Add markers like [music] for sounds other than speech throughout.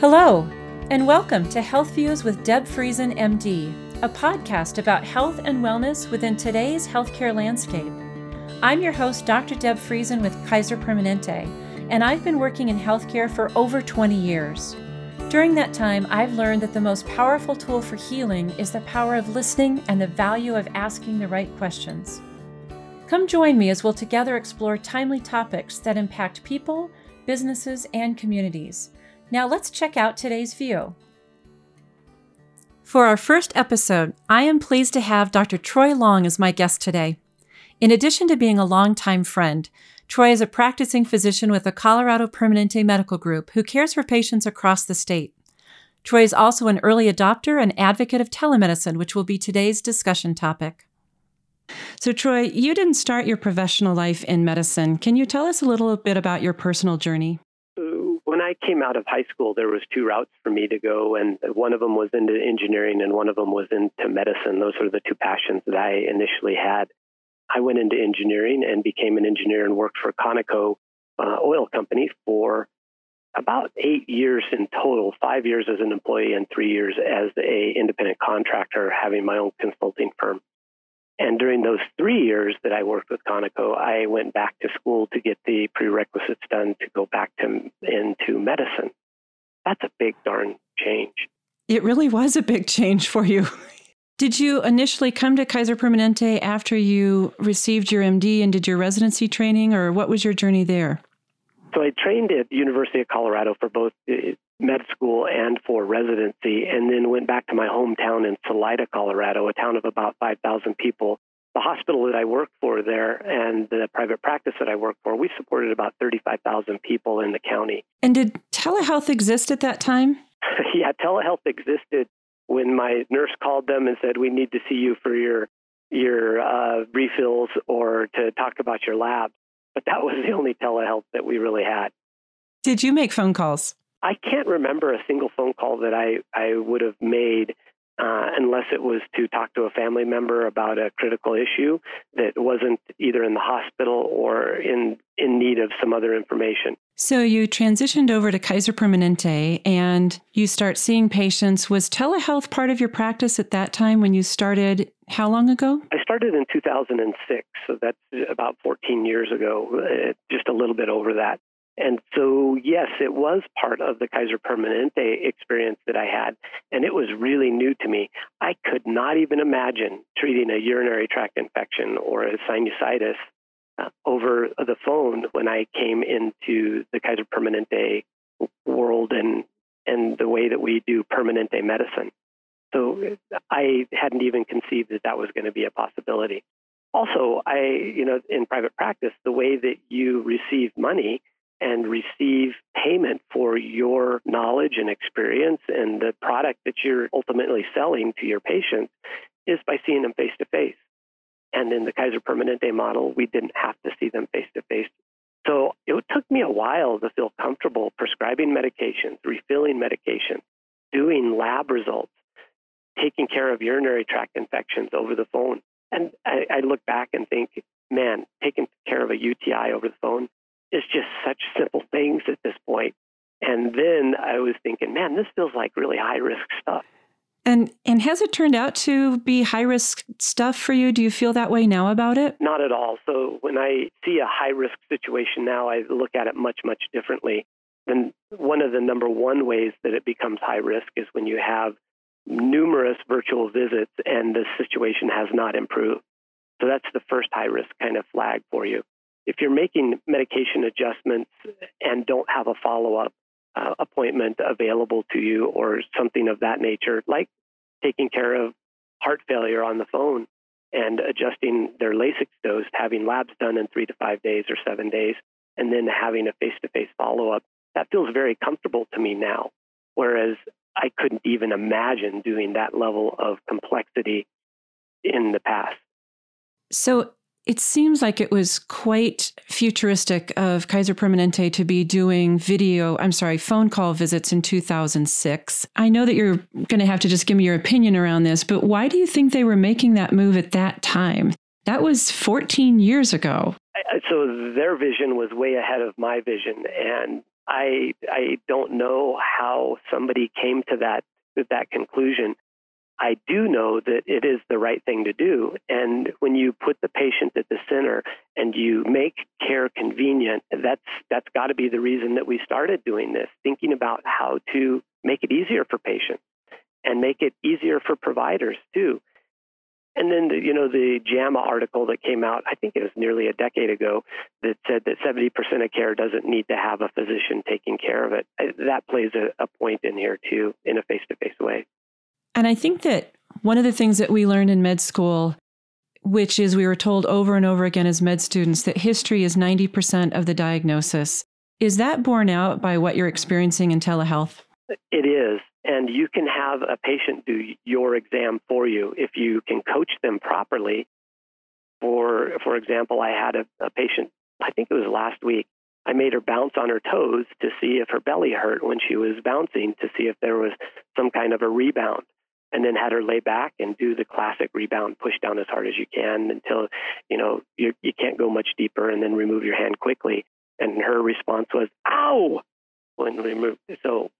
Hello, and welcome to Health Views with Deb Friesen, MD, a podcast about health and wellness within today's healthcare landscape. I'm your host, Dr. Deb Friesen with Kaiser Permanente, and I've been working in healthcare for over 20 years. During that time, I've learned that the most powerful tool for healing is the power of listening and the value of asking the right questions. Come join me as we'll together explore timely topics that impact people, businesses, and communities. Now let's check out today's view. For our first episode, I am pleased to have Dr. Troy Long as my guest today. In addition to being a longtime friend, Troy is a practicing physician with the Colorado Permanente Medical Group who cares for patients across the state. Troy is also an early adopter and advocate of telemedicine, which will be today's discussion topic. So, Troy, you didn't start your professional life in medicine. Can you tell us a little bit about your personal journey? I came out of high school, there was two routes for me to go, and one of them was into engineering, and one of them was into medicine. Those were the two passions that I initially had. I went into engineering and became an engineer and worked for Conoco uh, Oil Company for about eight years in total. Five years as an employee and three years as a independent contractor, having my own consulting firm. And during those three years that I worked with Conoco, I went back to school to get the prerequisites done to go back to into medicine. That's a big darn change. It really was a big change for you. [laughs] Did you initially come to Kaiser Permanente after you received your MD and did your residency training, or what was your journey there? So I trained at the University of Colorado for both uh, med school and for residency, and then went back to my hometown in Salida, Colorado, a town of about 5,000 people. The hospital that I worked for there and the private practice that I worked for, we supported about 35,000 people in the county. And did telehealth exist at that time? [laughs] yeah, telehealth existed when my nurse called them and said, "We need to see you for your your uh, refills or to talk about your lab." But that [laughs] was the only telehealth that we really had. Did you make phone calls? I can't remember a single phone call that I, I would have made uh, unless it was to talk to a family member about a critical issue that wasn't either in the hospital or in, in need of some other information. So you transitioned over to Kaiser Permanente and you start seeing patients. Was telehealth part of your practice at that time when you started? How long ago? I started in 2006, so that's about 14 years ago, uh, just a little bit over that. And so, yes, it was part of the Kaiser Permanente experience that I had, and it was really new to me. I could not even imagine treating a urinary tract infection or a sinusitis uh, over the phone when I came into the Kaiser Permanente world and and the way that we do Permanente medicine. So I hadn't even conceived that that was going to be a possibility. Also, I, you know, in private practice, the way that you receive money and receive payment for your knowledge and experience and the product that you're ultimately selling to your patients is by seeing them face to face. And in the Kaiser Permanente model, we didn't have to see them face to face. So it took me a while to feel comfortable prescribing medications, refilling medications, doing lab results, taking care of urinary tract infections over the phone. And I, I look back and think, man, taking care of a UTI over the phone is just such simple things at this point. And then I was thinking, man, this feels like really high risk stuff. And and has it turned out to be high risk stuff for you? Do you feel that way now about it? Not at all. So when I see a high risk situation now, I look at it much much differently. And one of the number one ways that it becomes high risk is when you have numerous virtual visits and the situation has not improved. So that's the first high risk kind of flag for you if you're making medication adjustments and don't have a follow up uh, appointment available to you or something of that nature, like taking care of heart failure on the phone and adjusting their Lasix dose, having labs done in three to five days or seven days, and then having a face to face follow up, that feels very comfortable to me now. Whereas I couldn't even imagine doing that level of complexity in the past. So, it seems like it was quite futuristic of Kaiser Permanente to be doing video, I'm sorry, phone call visits in 2006. I know that you're going to have to just give me your opinion around this, but why do you think they were making that move at that time? That was 14 years ago. So their vision was way ahead of my vision. And I I don't know how somebody came to that that conclusion. I do know that it is the right thing to do. And when you put the patient at the center and you make care convenient, that's that's got to be the reason that we started doing this, thinking about how to make it easier for patients and make it easier for providers too. And then, the, you know, the JAMA article that came out, I think it was nearly a decade ago, that said that 70% of care doesn't need to have a physician taking care of it. That plays a, a point in here too, in a face to face way. And I think that one of the things that we learned in med school, which is we were told over and over again as med students that history is 90% of the diagnosis. Is that borne out by what you're experiencing in telehealth? It is. And you can have a patient do your exam for you if you can coach them properly. For, for example, I had a, a patient, I think it was last week. I made her bounce on her toes to see if her belly hurt when she was bouncing, to see if there was some kind of a rebound and then had her lay back and do the classic rebound push down as hard as you can until you know you, you can't go much deeper and then remove your hand quickly. And her response was ow! when removed. So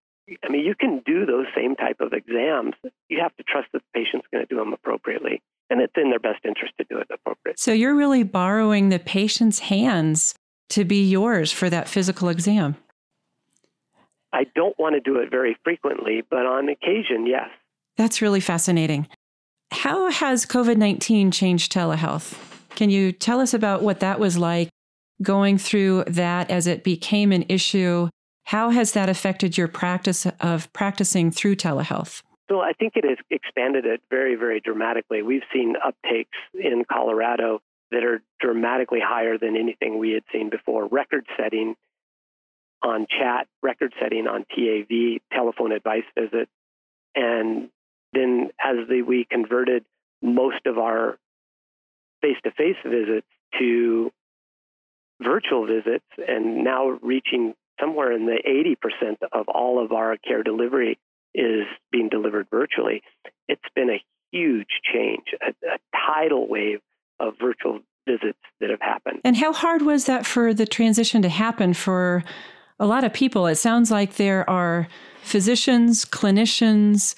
i mean you can do those same type of exams. You have to trust that the patient's going to do them appropriately and it's in their best interest to do it appropriately. So you're really borrowing the patient's hands to be yours for that physical exam? I don't want to do it very frequently, but on occasion, yes. That's really fascinating. How has COVID 19 changed telehealth? Can you tell us about what that was like going through that as it became an issue? How has that affected your practice of practicing through telehealth? So I think it has expanded it very, very dramatically. We've seen uptakes in Colorado that are dramatically higher than anything we had seen before. Record setting on chat, record setting on TAV, telephone advice visit, and then as the, we converted most of our face-to-face visits to virtual visits and now reaching somewhere in the 80% of all of our care delivery is being delivered virtually. It's been a huge change, a, a tidal wave of virtual visits that have happened. And how hard was that for the transition to happen for a lot of people? It sounds like there are physicians, clinicians,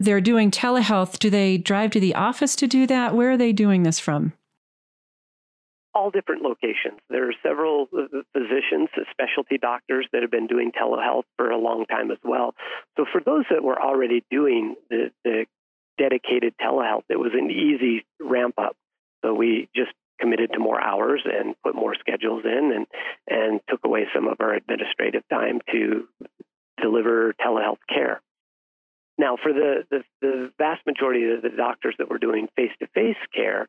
they're doing telehealth, do they drive to the office to do that? Where are they doing this from? All different locations. There are several physicians, specialty doctors that have been doing telehealth for a long time as well. So, for those that were already doing the, the dedicated telehealth, it was an easy ramp up. So, we just committed to more hours and put more schedules in and, and took away some of our administrative time to deliver telehealth care. Now, for the, the, the vast majority of the doctors that were doing face to face care,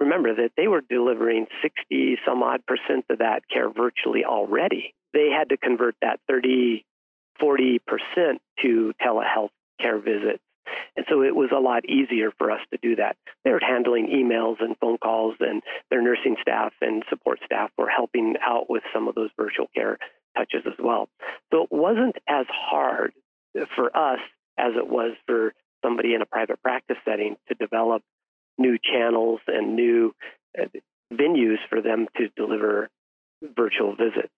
remember that they were delivering 60 some odd percent of that care virtually already. They had to convert that 30, 40 percent to telehealth care visits. And so it was a lot easier for us to do that. They were handling emails and phone calls, and their nursing staff and support staff were helping out with some of those virtual care touches as well. So it wasn't as hard for us as it was for somebody in a private practice setting to develop new channels and new uh, venues for them to deliver virtual visits.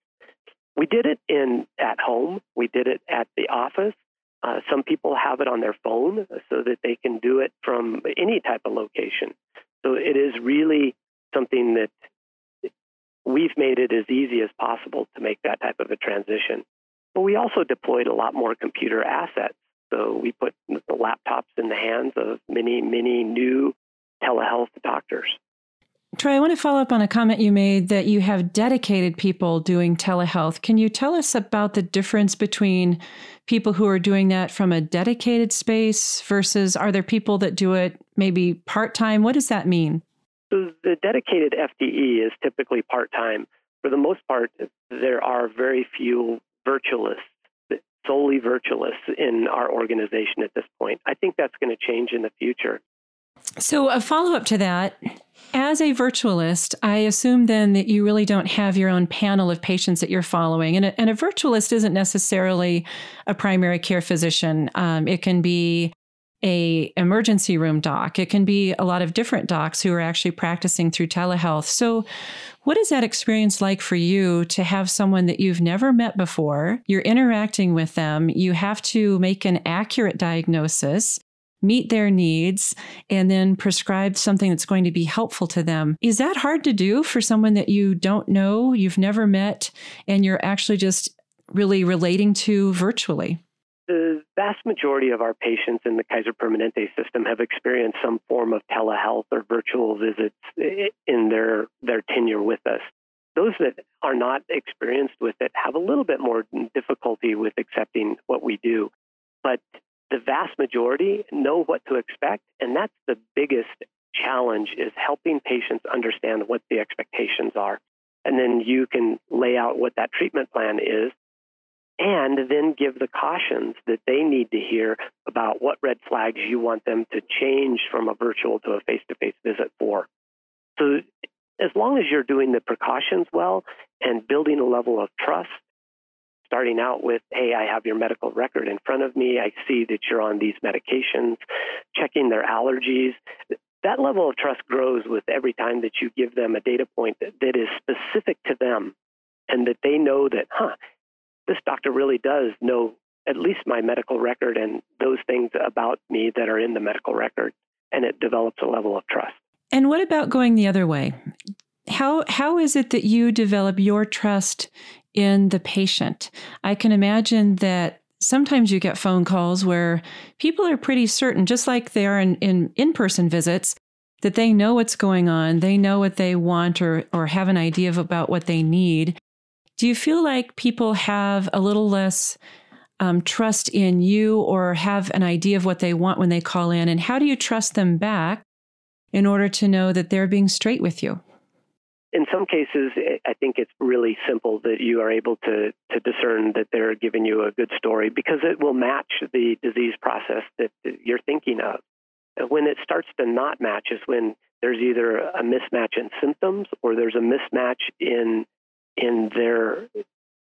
We did it in at home. We did it at the office. Uh, some people have it on their phone so that they can do it from any type of location. So it is really something that we've made it as easy as possible to make that type of a transition. But we also deployed a lot more computer assets. So we put the laptops in the hands of many, many new telehealth doctors. Troy, I want to follow up on a comment you made that you have dedicated people doing telehealth. Can you tell us about the difference between people who are doing that from a dedicated space versus are there people that do it maybe part time? What does that mean? So the dedicated FTE is typically part time. For the most part, there are very few virtualists solely virtualists in our organization at this point. I think that's going to change in the future. So, a follow up to that, as a virtualist, I assume then that you really don't have your own panel of patients that you're following. And a, and a virtualist isn't necessarily a primary care physician, um, it can be a emergency room doc. It can be a lot of different docs who are actually practicing through telehealth. So, what is that experience like for you to have someone that you've never met before? You're interacting with them. You have to make an accurate diagnosis meet their needs, and then prescribe something that's going to be helpful to them. Is that hard to do for someone that you don't know, you've never met, and you're actually just really relating to virtually? The vast majority of our patients in the Kaiser Permanente system have experienced some form of telehealth or virtual visits in their, their tenure with us. Those that are not experienced with it have a little bit more difficulty with accepting what we do. But the vast majority know what to expect, and that's the biggest challenge is helping patients understand what the expectations are. And then you can lay out what that treatment plan is and then give the cautions that they need to hear about what red flags you want them to change from a virtual to a face to face visit for. So, as long as you're doing the precautions well and building a level of trust starting out with, hey, I have your medical record in front of me. I see that you're on these medications, checking their allergies. That level of trust grows with every time that you give them a data point that, that is specific to them and that they know that, huh, this doctor really does know at least my medical record and those things about me that are in the medical record. And it develops a level of trust. And what about going the other way? How how is it that you develop your trust in the patient. I can imagine that sometimes you get phone calls where people are pretty certain, just like they are in in, in person visits, that they know what's going on, they know what they want or or have an idea of about what they need. Do you feel like people have a little less um, trust in you or have an idea of what they want when they call in? And how do you trust them back in order to know that they're being straight with you? in some cases, I think it's really simple that you are able to, to discern that they're giving you a good story because it will match the disease process that you're thinking of. When it starts to not match is when there's either a mismatch in symptoms or there's a mismatch in in their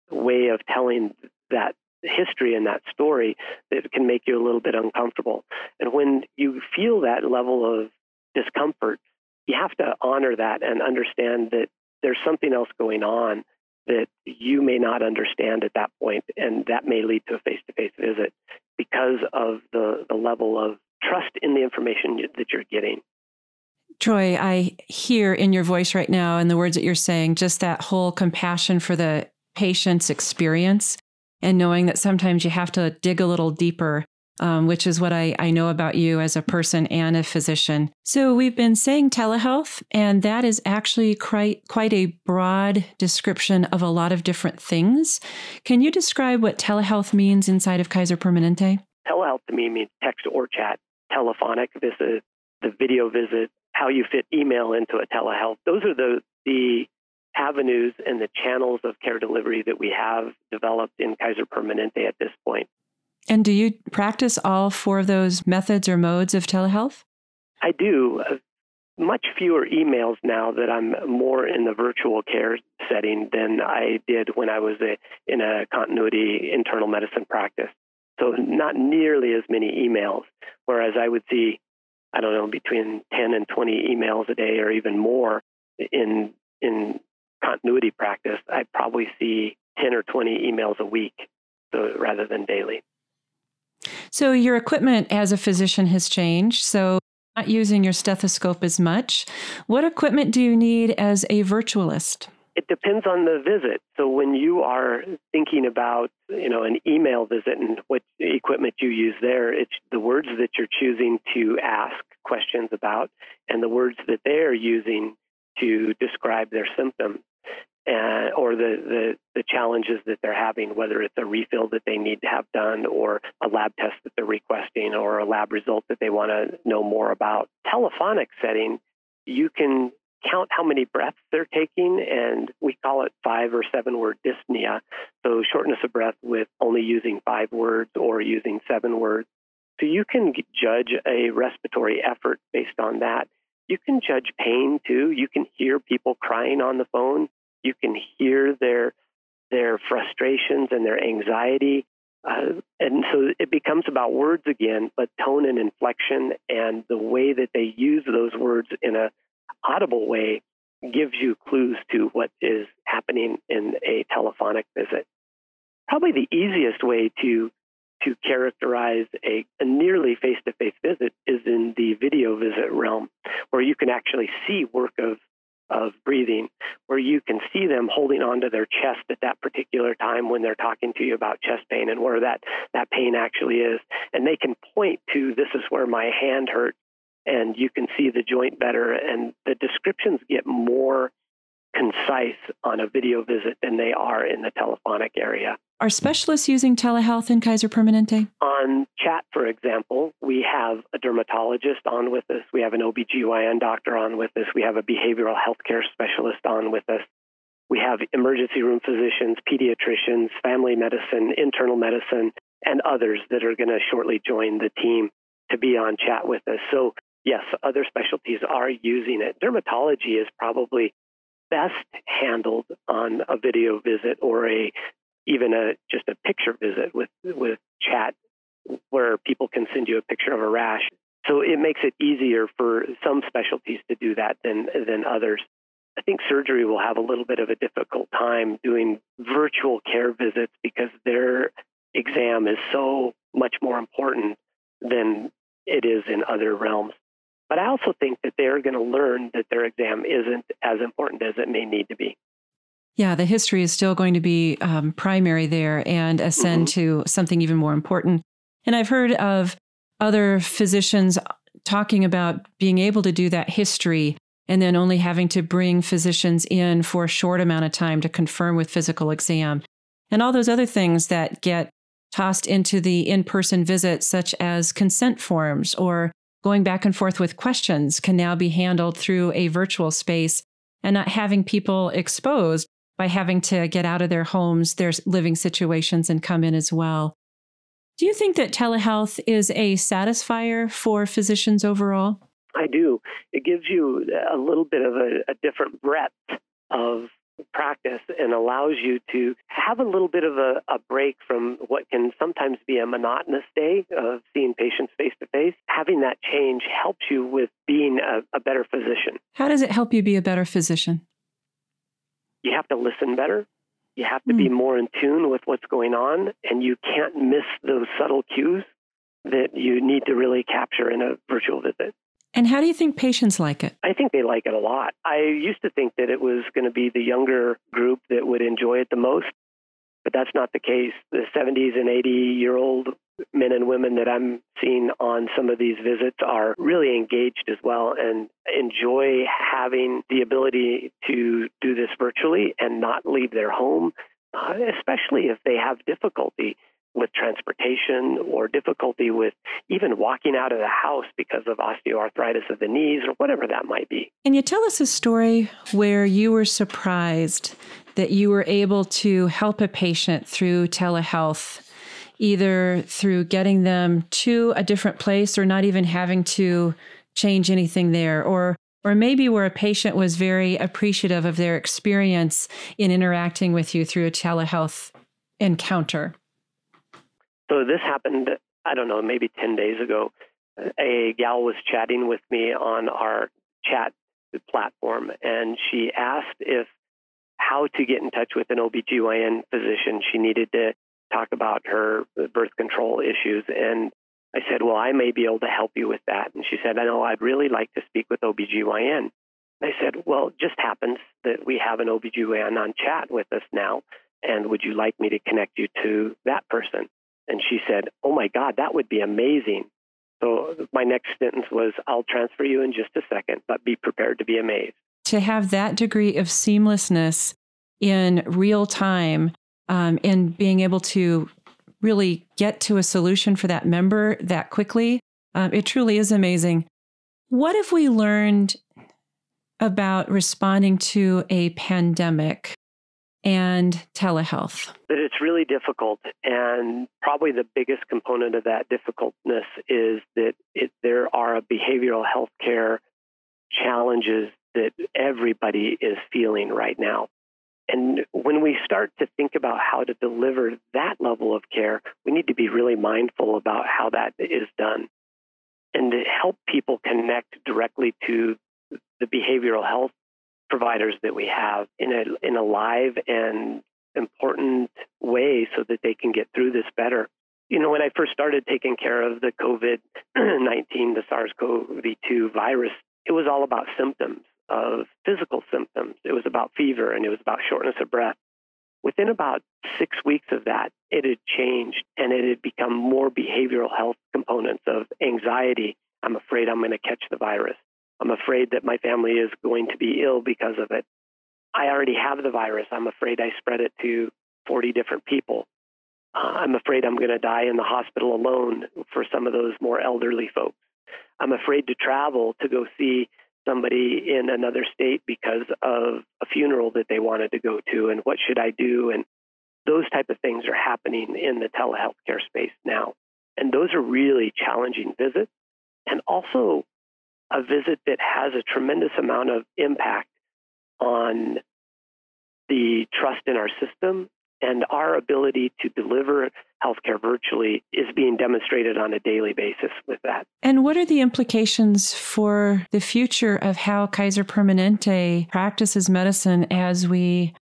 way of telling that history and that story that can make you a little bit uncomfortable. And when you feel that level of discomfort, you have to honor that and understand that there's something else going on that you may not understand at that point, and that may lead to a face to face visit because of the, the level of trust in the information that you're getting. Troy, I hear in your voice right now and the words that you're saying just that whole compassion for the patient's experience and knowing that sometimes you have to dig a little deeper um, which is what I, I know about you as a person and a physician. So we've been saying telehealth, and that is actually quite, quite a broad description of a lot of different things. Can you describe what telehealth means inside of Kaiser Permanente? Telehealth to me means text or chat, telephonic visit, the video visit, how you fit email into a telehealth. Those are the, the avenues and the channels of care delivery that we have developed in Kaiser Permanente at this point. And do you practice all four of those methods or modes of telehealth? I do. Uh, much fewer emails now that I'm more in the virtual care setting than I did when I was a, in a continuity internal medicine practice. So, not nearly as many emails, whereas I would see, I don't know, between 10 and 20 emails a day or even more in, in continuity practice. I probably see 10 or 20 emails a week so, rather than daily. So your equipment as a physician has changed. So not using your stethoscope as much. What equipment do you need as a virtualist? It depends on the visit. So when you are thinking about, you know, an email visit and what equipment you use there, it's the words that you're choosing to ask questions about and the words that they're using to describe their symptoms uh, or the, the, the challenges that they're having, whether it's a refill that they need to have done, or a lab test that they're requesting, or a lab result that they want to know more about. Telephonic setting, you can count how many breaths they're taking, and we call it five or seven word dyspnea. So, shortness of breath with only using five words or using seven words. So, you can judge a respiratory effort based on that. You can judge pain too. You can hear people crying on the phone. You can hear their their frustrations and their anxiety. Uh, and so it becomes about words again, but tone and inflection and the way that they use those words in a audible way gives you clues to what is happening in a telephonic visit. Probably the easiest way to to characterize a, a nearly face-to-face visit is in the video visit realm, where you can actually see work of of breathing, where you can see them holding onto their chest at that particular time when they're talking to you about chest pain and where that, that pain actually is. And they can point to this is where my hand hurts, and you can see the joint better. And the descriptions get more concise on a video visit than they are in the telephonic area. Are specialists using telehealth in Kaiser Permanente? On chat, for example, we have a dermatologist on with us. We have an OBGYN doctor on with us. We have a behavioral health care specialist on with us. We have emergency room physicians, pediatricians, family medicine, internal medicine, and others that are going to shortly join the team to be on chat with us. So, yes, other specialties are using it. Dermatology is probably best handled on a video visit or a even a just a picture visit with with chat where people can send you a picture of a rash. So it makes it easier for some specialties to do that than than others. I think surgery will have a little bit of a difficult time doing virtual care visits because their exam is so much more important than it is in other realms. But I also think that they're going to learn that their exam isn't as important as it may need to be. Yeah, the history is still going to be um, primary there and ascend mm-hmm. to something even more important. And I've heard of other physicians talking about being able to do that history and then only having to bring physicians in for a short amount of time to confirm with physical exam and all those other things that get tossed into the in person visit, such as consent forms or going back and forth with questions, can now be handled through a virtual space and not having people exposed by having to get out of their homes, their living situations, and come in as well. Do you think that telehealth is a satisfier for physicians overall? I do. It gives you a little bit of a, a different breadth of practice and allows you to have a little bit of a, a, break from what can sometimes be a monotonous day of seeing patients face to face. Having that change helps you with being a, a better physician. How does it help you be a better physician? you have to listen better. You have to mm. be hmm. more in tune with what's going on, and you can't miss those subtle cues that you need to really capture in a virtual visit. And how do you think patients like it? I think they like it a lot. I used to think that it was going to be the younger group that would enjoy it the most, but that's not the case. The 70s and 80 year old men and women that I'm seeing on some of these visits are really engaged as well and enjoy having the ability to do this virtually and not leave their home, uh, especially if they have difficulty with transportation or difficulty with even walking out of the house because of osteoarthritis of the knees or whatever that might be. Can you tell us a story where you were surprised that you were able to help a patient through telehealth either through getting them to a different place or not even having to change anything there or or maybe where a patient was very appreciative of their experience in interacting with you through a telehealth encounter. So this happened, I don't know, maybe 10 days ago. A gal was chatting with me on our chat platform and she asked if how to get in touch with an OBGYN physician. She needed to talk about her birth control issues. And I said, Well, I may be able to help you with that. And she said, I know I'd really like to speak with OBGYN. I said, Well, it just happens that we have an OBGYN on chat with us now. And would you like me to connect you to that person? And she said, Oh my God, that would be amazing. So my next sentence was, I'll transfer you in just a second, but be prepared to be amazed. To have that degree of seamlessness in real time um, and being able to really get to a solution for that member that quickly, um, it truly is amazing. What have we learned about responding to a pandemic and telehealth? That it's really difficult. And probably the biggest component of that difficultness is that it, there are behavioral health care challenges that everybody is feeling right now. And when we start to think about how to deliver that level of care, we need to be really mindful about how that is done and to help people connect directly to the behavioral health providers that we have in a, in a live and important way so that they can get through this better. You know, when I first started taking care of the COVID 19, the SARS CoV 2 virus, it was all about symptoms of physical symptoms. It was about fever and it was about shortness of breath. Within about six weeks of that, it had changed and it had become more behavioral health components of anxiety. I'm afraid I'm going to catch the virus. I'm afraid that my family is going to be ill because of it. I already have the virus. I'm afraid I spread it to 40 different people. Uh, I'm afraid I'm going to die in the hospital alone for some of those more elderly folks. I'm afraid to travel to go see somebody in another state because of a funeral that they wanted to go to and what should I do and those type of things are happening in the telehealth care space now. And those are really challenging visits and also a visit that has a tremendous amount of impact on the trust in our system and our ability to deliver healthcare virtually is being demonstrated on a daily basis with that. And what are the implications for the future of how Kaiser Permanente practices medicine as we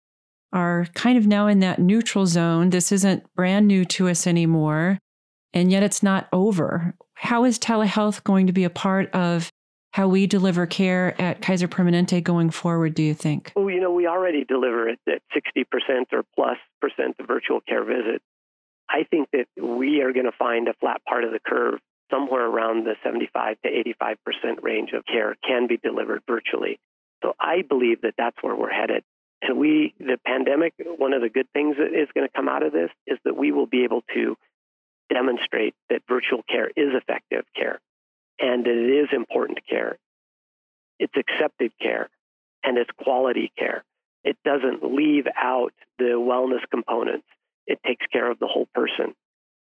are kind of now in that neutral zone? This isn't brand new to us anymore, and yet it's not over. How is telehealth going to be a part of how we deliver care at Kaiser Permanente going forward, do you think? Well, you know, we already deliver it at 60% or plus percent of virtual care visits. I think that we are going to find a flat part of the curve somewhere around the 75 to 85% range of care can be delivered virtually. So I believe that that's where we're headed. And we, the pandemic, one of the good things that is going to come out of this is that we will be able to demonstrate that virtual care is effective care and that it is important care. It's accepted care and it's quality care. It doesn't leave out the wellness components. It takes care of the whole person.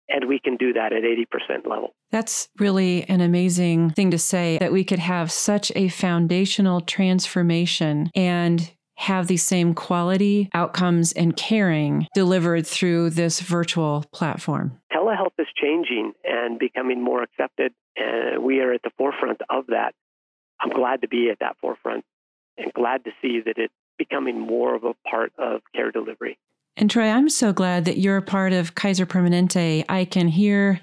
And we can do that at 80% level. That's really an amazing thing to say that we could have such a foundational transformation and have the same quality outcomes and caring delivered through this virtual platform. Telehealth is changing and becoming more accepted and we are at the forefront of that. I'm glad to be at that forefront and glad to see that it's becoming more of a part of care delivery. And Troy, I'm so glad that you're a part of Kaiser Permanente. I can hear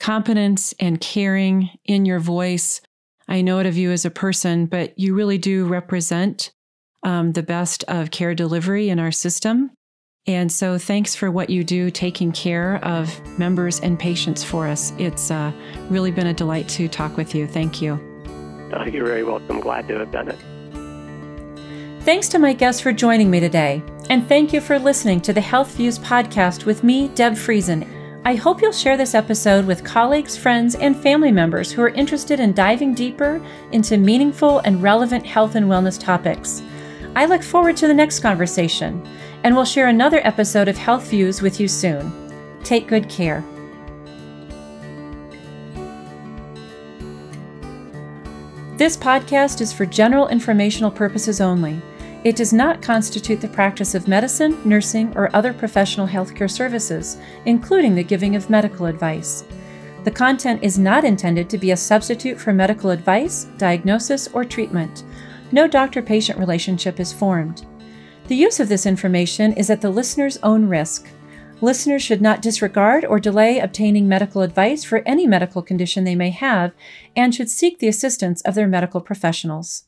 competence and caring in your voice. I know it of you as a person, but you really do represent um, the best of care delivery in our system. And so, thanks for what you do taking care of members and patients for us. It's uh, really been a delight to talk with you. Thank you. Oh, you're very welcome. Glad to have done it. Thanks to my guests for joining me today. And thank you for listening to the Health Views podcast with me, Deb Friesen. I hope you'll share this episode with colleagues, friends, and family members who are interested in diving deeper into meaningful and relevant health and wellness topics. I look forward to the next conversation and we'll share another episode of Health Views with you soon. Take good care. This podcast is for general informational purposes only. It does not constitute the practice of medicine, nursing, or other professional healthcare services, including the giving of medical advice. The content is not intended to be a substitute for medical advice, diagnosis, or treatment. No doctor patient relationship is formed. The use of this information is at the listener's own risk. Listeners should not disregard or delay obtaining medical advice for any medical condition they may have and should seek the assistance of their medical professionals.